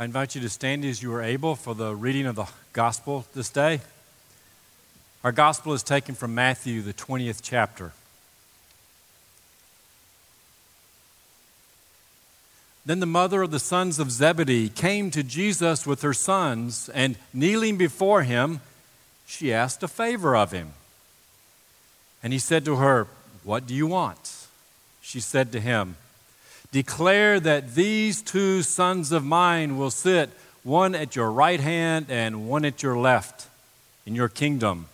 I invite you to stand as you are able for the reading of the gospel this day. Our gospel is taken from Matthew, the 20th chapter. Then the mother of the sons of Zebedee came to Jesus with her sons, and kneeling before him, she asked a favor of him. And he said to her, What do you want? She said to him, Declare that these two sons of mine will sit, one at your right hand and one at your left, in your kingdom.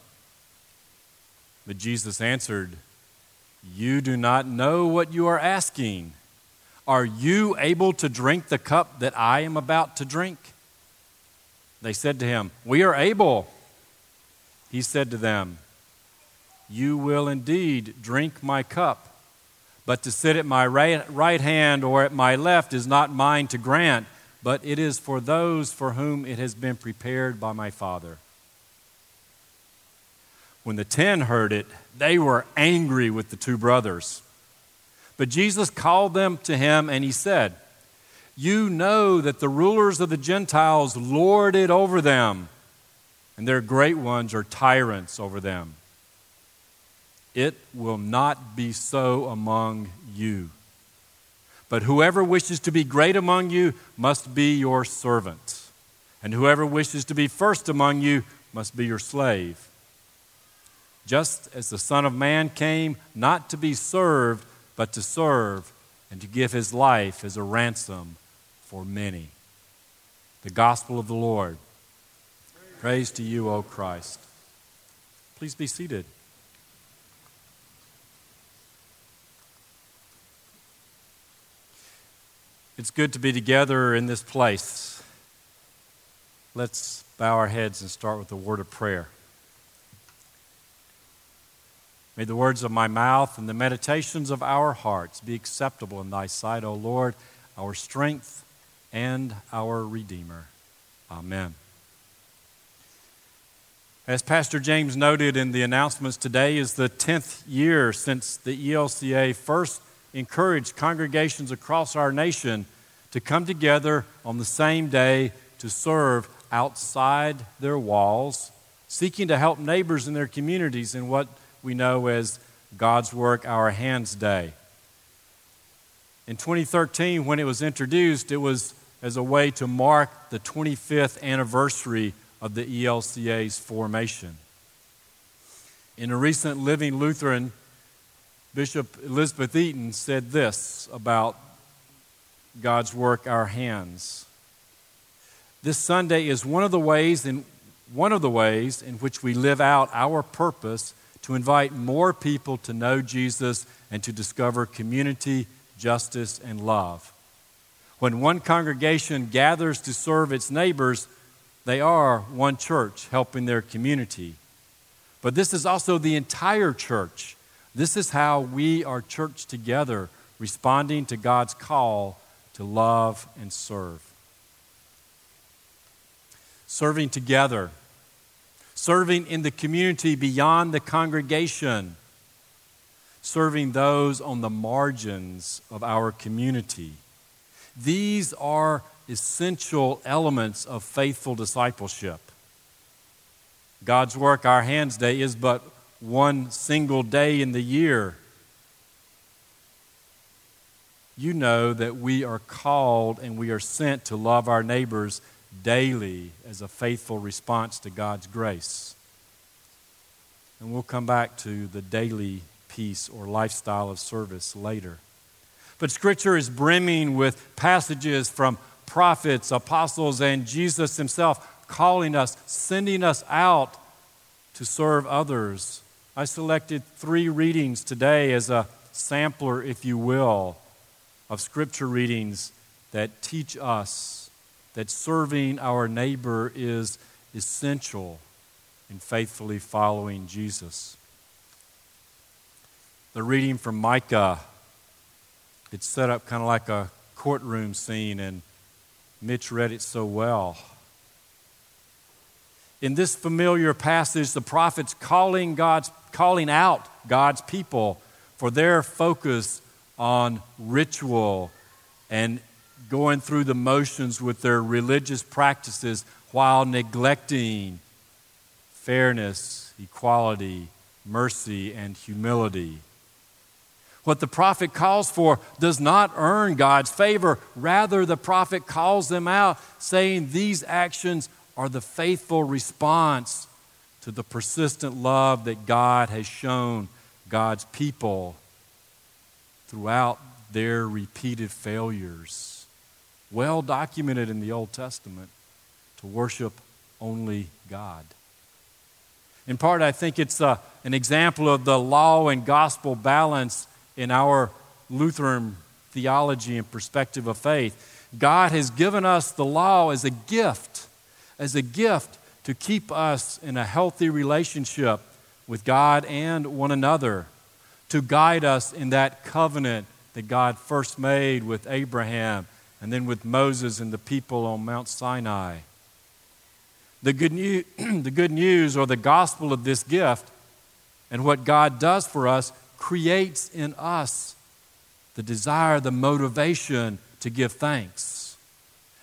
But Jesus answered, You do not know what you are asking. Are you able to drink the cup that I am about to drink? They said to him, We are able. He said to them, You will indeed drink my cup but to sit at my right, right hand or at my left is not mine to grant, but it is for those for whom it has been prepared by my Father. When the ten heard it, they were angry with the two brothers. But Jesus called them to him and he said, You know that the rulers of the Gentiles lord it over them, and their great ones are tyrants over them. It will not be so among you. But whoever wishes to be great among you must be your servant. And whoever wishes to be first among you must be your slave. Just as the Son of Man came not to be served, but to serve, and to give his life as a ransom for many. The gospel of the Lord. Praise to you, O Christ. Please be seated. It's good to be together in this place. Let's bow our heads and start with a word of prayer. May the words of my mouth and the meditations of our hearts be acceptable in thy sight, O Lord, our strength and our Redeemer. Amen. As Pastor James noted in the announcements today, is the 10th year since the ELCA first encourage congregations across our nation to come together on the same day to serve outside their walls, seeking to help neighbors in their communities in what we know as God's Work Our Hands Day. In 2013, when it was introduced, it was as a way to mark the 25th anniversary of the ELCA's formation. In a recent Living Lutheran Bishop Elizabeth Eaton said this about God's work, our hands. This Sunday is one of the ways in one of the ways in which we live out our purpose to invite more people to know Jesus and to discover community, justice, and love. When one congregation gathers to serve its neighbors, they are one church helping their community. But this is also the entire church this is how we are church together, responding to God's call to love and serve. Serving together, serving in the community beyond the congregation, serving those on the margins of our community. These are essential elements of faithful discipleship. God's work, our hands day, is but one single day in the year, you know that we are called and we are sent to love our neighbors daily as a faithful response to God's grace. And we'll come back to the daily peace or lifestyle of service later. But Scripture is brimming with passages from prophets, apostles, and Jesus Himself calling us, sending us out to serve others I selected three readings today as a sampler, if you will, of scripture readings that teach us that serving our neighbor is essential in faithfully following Jesus. The reading from Micah, it's set up kind of like a courtroom scene, and Mitch read it so well. In this familiar passage, the prophet's calling, God's, calling out God's people for their focus on ritual and going through the motions with their religious practices while neglecting fairness, equality, mercy, and humility. What the prophet calls for does not earn God's favor. Rather, the prophet calls them out, saying these actions are the faithful response to the persistent love that God has shown God's people throughout their repeated failures. Well documented in the Old Testament to worship only God. In part, I think it's a, uh, an example of the law and gospel balance in our Lutheran theology and perspective of faith. God has given us the law as a gift, as a gift to keep us in a healthy relationship with God and one another, to guide us in that covenant that God first made with Abraham and then with Moses and the people on Mount Sinai. The good, news, the good news or the gospel of this gift and what God does for us creates in us the desire, the motivation to give thanks.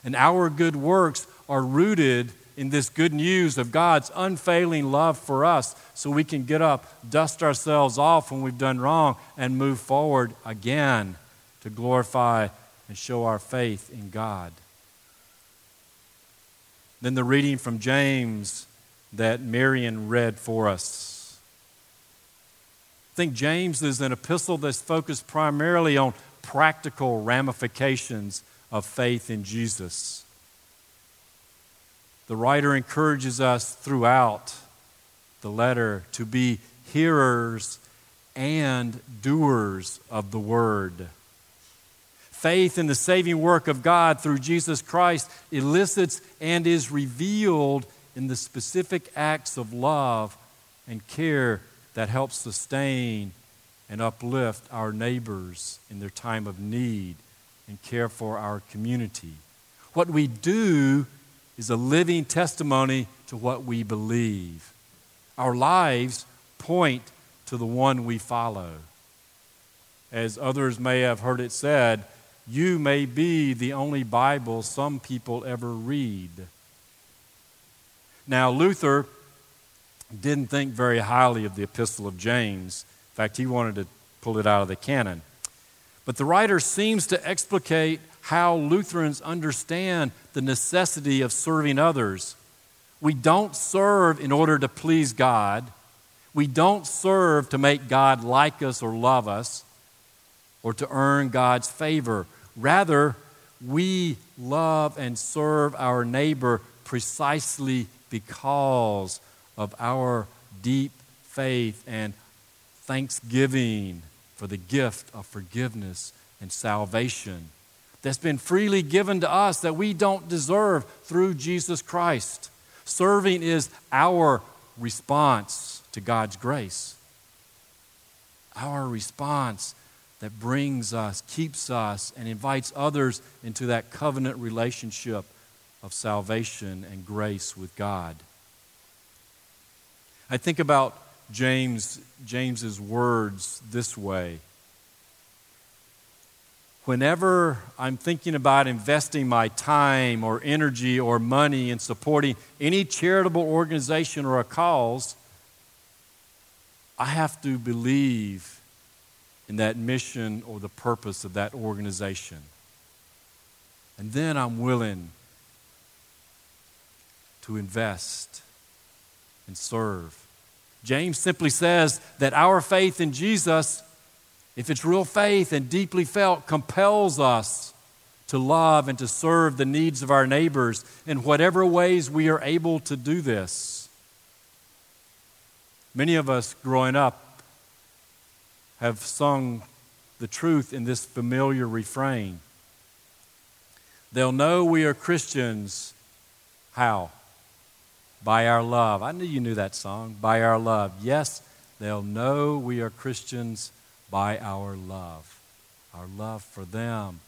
And our good works are rooted in this good news of God's unfailing love for us so we can get up, dust ourselves off when we've done wrong, and move forward again to glorify and show our faith in God. Then the reading from James that Marion read for us. I think James is an epistle that's focused primarily on practical ramifications of faith in Jesus. The writer encourages us throughout the letter to be hearers and doers of the word. Faith in the saving work of God through Jesus Christ elicits and is revealed in the specific acts of love and care that help sustain and uplift our neighbors in their time of need and care for our community. What we do is a living testimony to what we believe. Our lives point to the one we follow. As others may have heard it said, you may be the only Bible some people ever read. Now, Luther didn't think very highly of the Epistle of James. In fact, he wanted to pull it out of the canon. But the writer seems to explicate how Lutherans understand the necessity of serving others. We don't serve in order to please God. We don't serve to make God like us or love us or to earn God's favor. Rather, we love and serve our neighbor precisely because of our deep faith and thanksgiving for the gift of forgiveness and salvation that's been freely given to us that we don't deserve through Jesus Christ. Serving is our response to God's grace. Our response that brings us, keeps us, and invites others into that covenant relationship of salvation and grace with God. I think about James James's words this way whenever I'm thinking about investing my time or energy or money in supporting any charitable organization or a cause, I have to believe in that mission or the purpose of that organization. And then I'm willing to invest and serve. James simply says that our faith in Jesus if it's real faith and deeply felt, compels us to love and to serve the needs of our neighbors in whatever ways we are able to do this. Many of us growing up have sung the truth in this familiar refrain. They'll know we are Christians. How? By our love. I knew you knew that song. By our love. Yes, they'll know we are Christians by our love. Our love for them,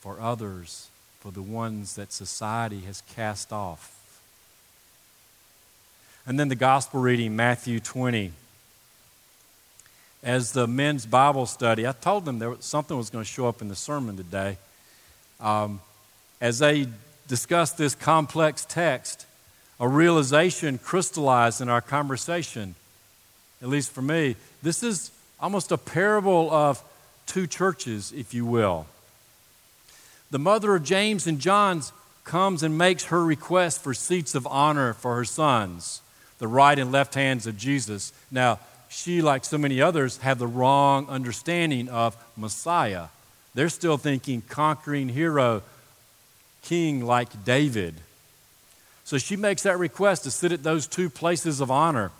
for others, for the ones that society has cast off. And then the gospel reading, Matthew 20. As the men's Bible study, I told them there was, something was going to show up in the sermon today. Um, as they discussed this complex text, a realization crystallized in our conversation, at least for me. This is almost a parable of two churches, if you will. The mother of James and John comes and makes her request for seats of honor for her sons, the right and left hands of Jesus. Now, she, like so many others, have the wrong understanding of Messiah. They're still thinking conquering hero, king like David. So she makes that request to sit at those two places of honor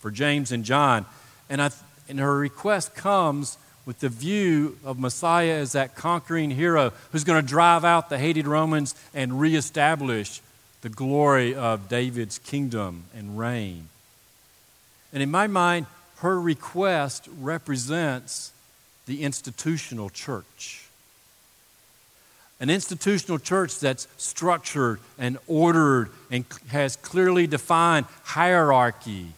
for James and John. And, I, and her request comes with the view of Messiah as that conquering hero who's going to drive out the hated Romans and reestablish the glory of David's kingdom and reign. And in my mind, her request represents the institutional church. An institutional church that's structured and ordered and has clearly defined hierarchy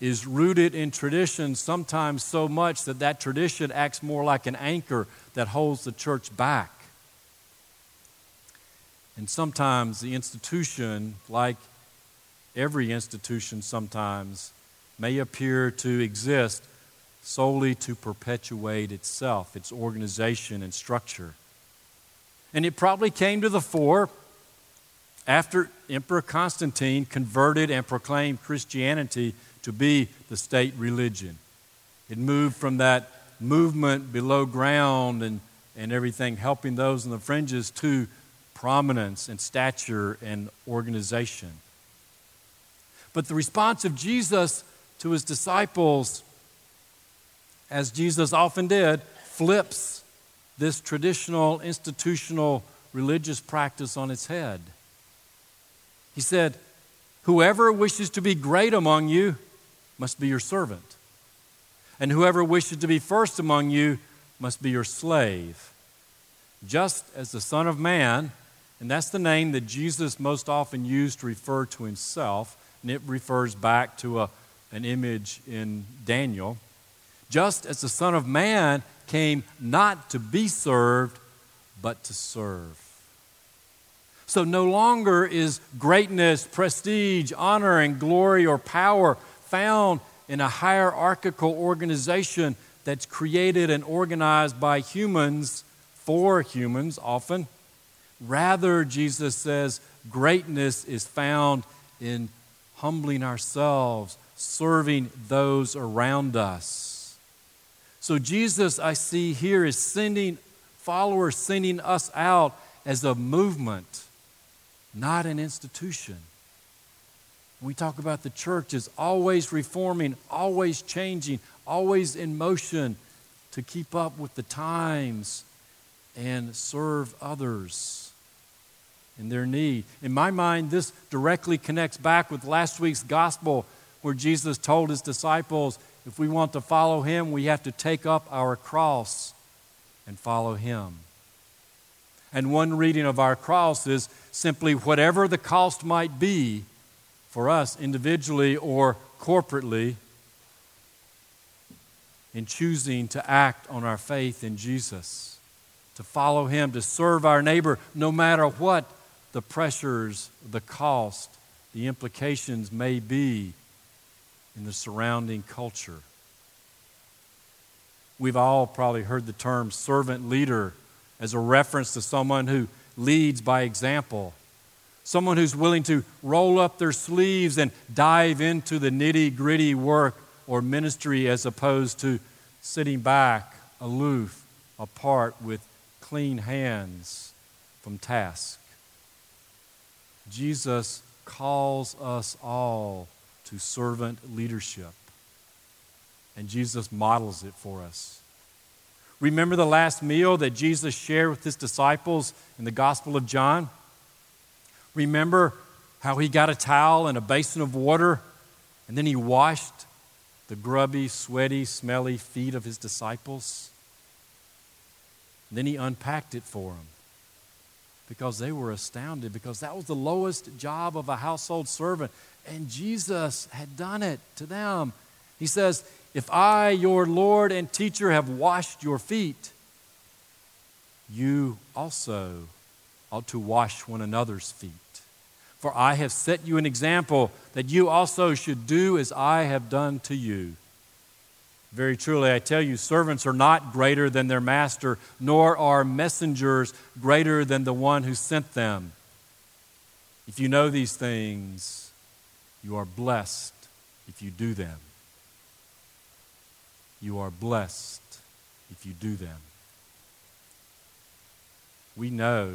is rooted in tradition sometimes so much that that tradition acts more like an anchor that holds the church back. And sometimes the institution, like every institution sometimes, may appear to exist solely to perpetuate itself, its organization and structure. And it probably came to the fore after Emperor Constantine converted and proclaimed Christianity to be the state religion. It moved from that movement below ground and, and everything, helping those in the fringes, to prominence and stature and organization. But the response of Jesus to his disciples, as Jesus often did, flips this traditional institutional religious practice on its head. He said, Whoever wishes to be great among you must be your servant. And whoever wishes to be first among you must be your slave. Just as the Son of Man, and that's the name that Jesus most often used to refer to himself, and it refers back to a, an image in Daniel. Just as the Son of Man came not to be served, but to serve. So no longer is greatness, prestige, honor, and glory or power found in a hierarchical organization that's created and organized by humans for humans often. Rather, Jesus says, greatness is found in humbling ourselves, serving those around us. So, Jesus, I see here, is sending followers, sending us out as a movement, not an institution we talk about the church is always reforming, always changing, always in motion to keep up with the times and serve others in their need. In my mind, this directly connects back with last week's gospel where Jesus told his disciples if we want to follow him, we have to take up our cross and follow him. And one reading of our cross is simply whatever the cost might be for us individually or corporately in choosing to act on our faith in Jesus, to follow Him, to serve our neighbor, no matter what the pressures, the cost, the implications may be in the surrounding culture. We've all probably heard the term servant leader as a reference to someone who leads by example someone who's willing to roll up their sleeves and dive into the nitty gritty work or ministry as opposed to sitting back, aloof, apart with clean hands from task. Jesus calls us all to servant leadership, and Jesus models it for us. Remember the last meal that Jesus shared with his disciples in the Gospel of John? Remember how he got a towel and a basin of water and then he washed the grubby, sweaty, smelly feet of his disciples? And then he unpacked it for them because they were astounded because that was the lowest job of a household servant. And Jesus had done it to them. He says, If I, your Lord and teacher, have washed your feet, you also ought to wash one another's feet. For I have set you an example that you also should do as I have done to you. Very truly, I tell you, servants are not greater than their master, nor are messengers greater than the one who sent them. If you know these things, you are blessed if you do them. You are blessed if you do them. We know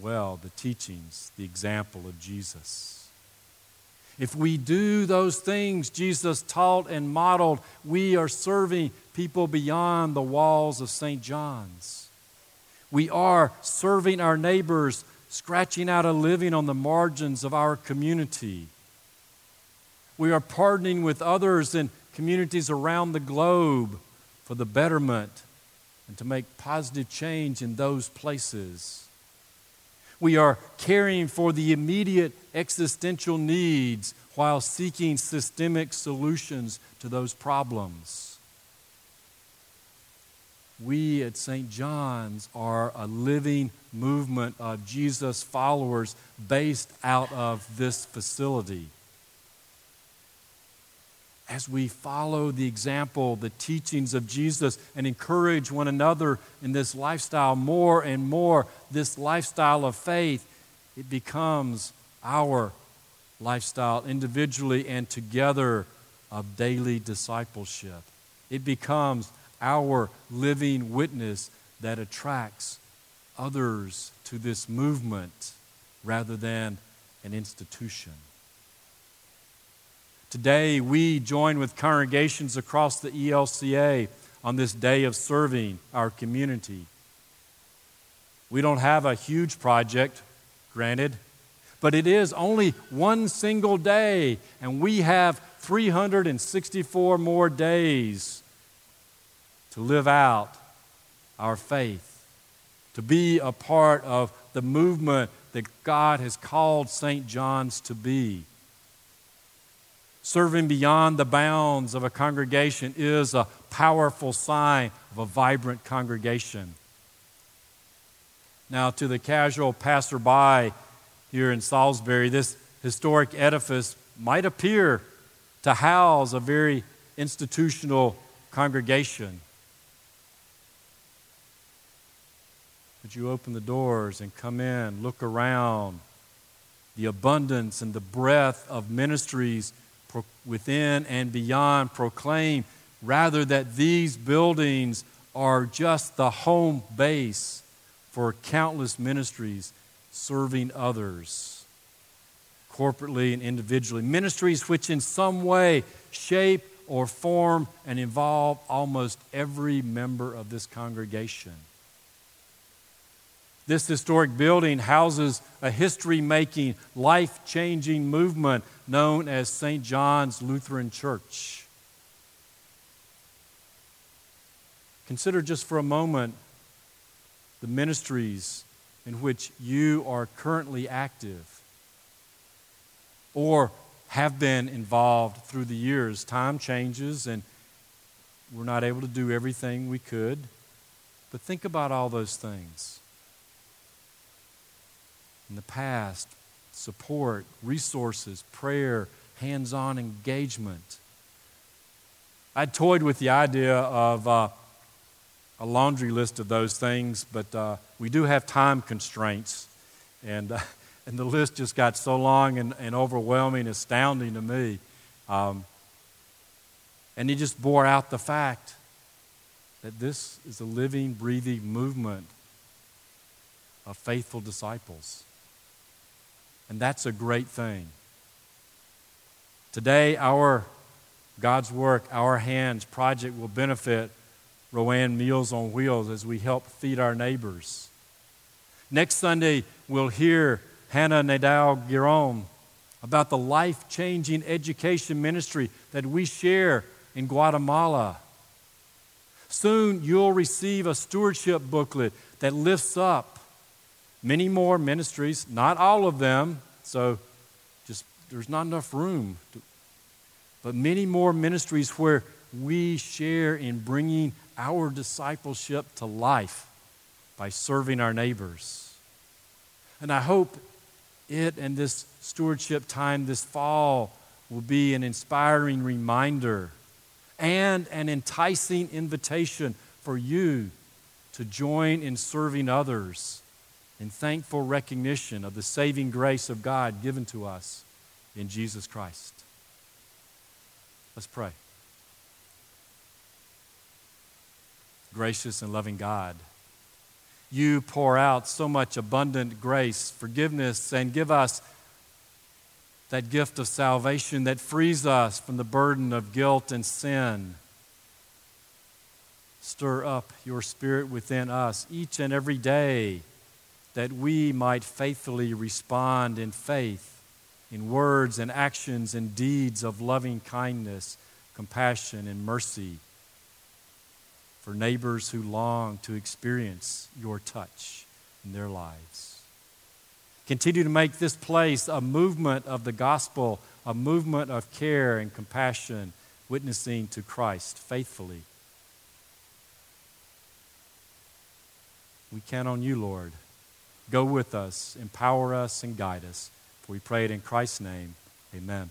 well the teachings, the example of Jesus. If we do those things Jesus taught and modeled, we are serving people beyond the walls of St. John's. We are serving our neighbors, scratching out a living on the margins of our community. We are partnering with others in communities around the globe for the betterment and to make positive change in those places. We are caring for the immediate existential needs while seeking systemic solutions to those problems. We at St. John's are a living movement of Jesus followers based out of this facility as we follow the example, the teachings of Jesus, and encourage one another in this lifestyle more and more, this lifestyle of faith, it becomes our lifestyle individually and together of daily discipleship. It becomes our living witness that attracts others to this movement rather than an institution. Today, we join with congregations across the ELCA on this day of serving our community. We don't have a huge project, granted, but it is only one single day, and we have 364 more days to live out our faith, to be a part of the movement that God has called St. John's to be. Serving beyond the bounds of a congregation is a powerful sign of a vibrant congregation. Now, to the casual passerby here in Salisbury, this historic edifice might appear to house a very institutional congregation. But you open the doors and come in, look around, the abundance and the breadth of ministries within and beyond proclaim rather that these buildings are just the home base for countless ministries serving others corporately and individually. Ministries which, in some way, shape or form and involve almost every member of this congregation. This historic building houses a history making, life changing movement known as St. John's Lutheran Church. Consider just for a moment the ministries in which you are currently active or have been involved through the years. Time changes and we're not able to do everything we could. But think about all those things. In the past, support, resources, prayer, hands on engagement. I toyed with the idea of uh, a laundry list of those things, but uh, we do have time constraints. And, uh, and the list just got so long and, and overwhelming, astounding to me. Um, and it just bore out the fact that this is a living, breathing movement of faithful disciples. And that's a great thing. Today, our God's work, our hands project will benefit Rowan Meals on Wheels as we help feed our neighbors. Next Sunday, we'll hear Hannah Nadal Giron about the life changing education ministry that we share in Guatemala. Soon, you'll receive a stewardship booklet that lifts up many more ministries, not all of them, so just there's not enough room. To, but many more ministries where we share in bringing our discipleship to life by serving our neighbors. And I hope it and this stewardship time this fall will be an inspiring reminder and an enticing invitation for you to join in serving others in thankful recognition of the saving grace of God given to us in Jesus Christ. Let's pray. Gracious and loving God, you pour out so much abundant grace, forgiveness, and give us that gift of salvation that frees us from the burden of guilt and sin. Stir up your spirit within us each and every day that we might faithfully respond in faith, in words and actions and deeds of loving kindness, compassion, and mercy for neighbors who long to experience your touch in their lives. Continue to make this place a movement of the gospel, a movement of care and compassion, witnessing to Christ faithfully. We count on you, Lord. Go with us, empower us, and guide us. For we pray it in Christ's name. Amen.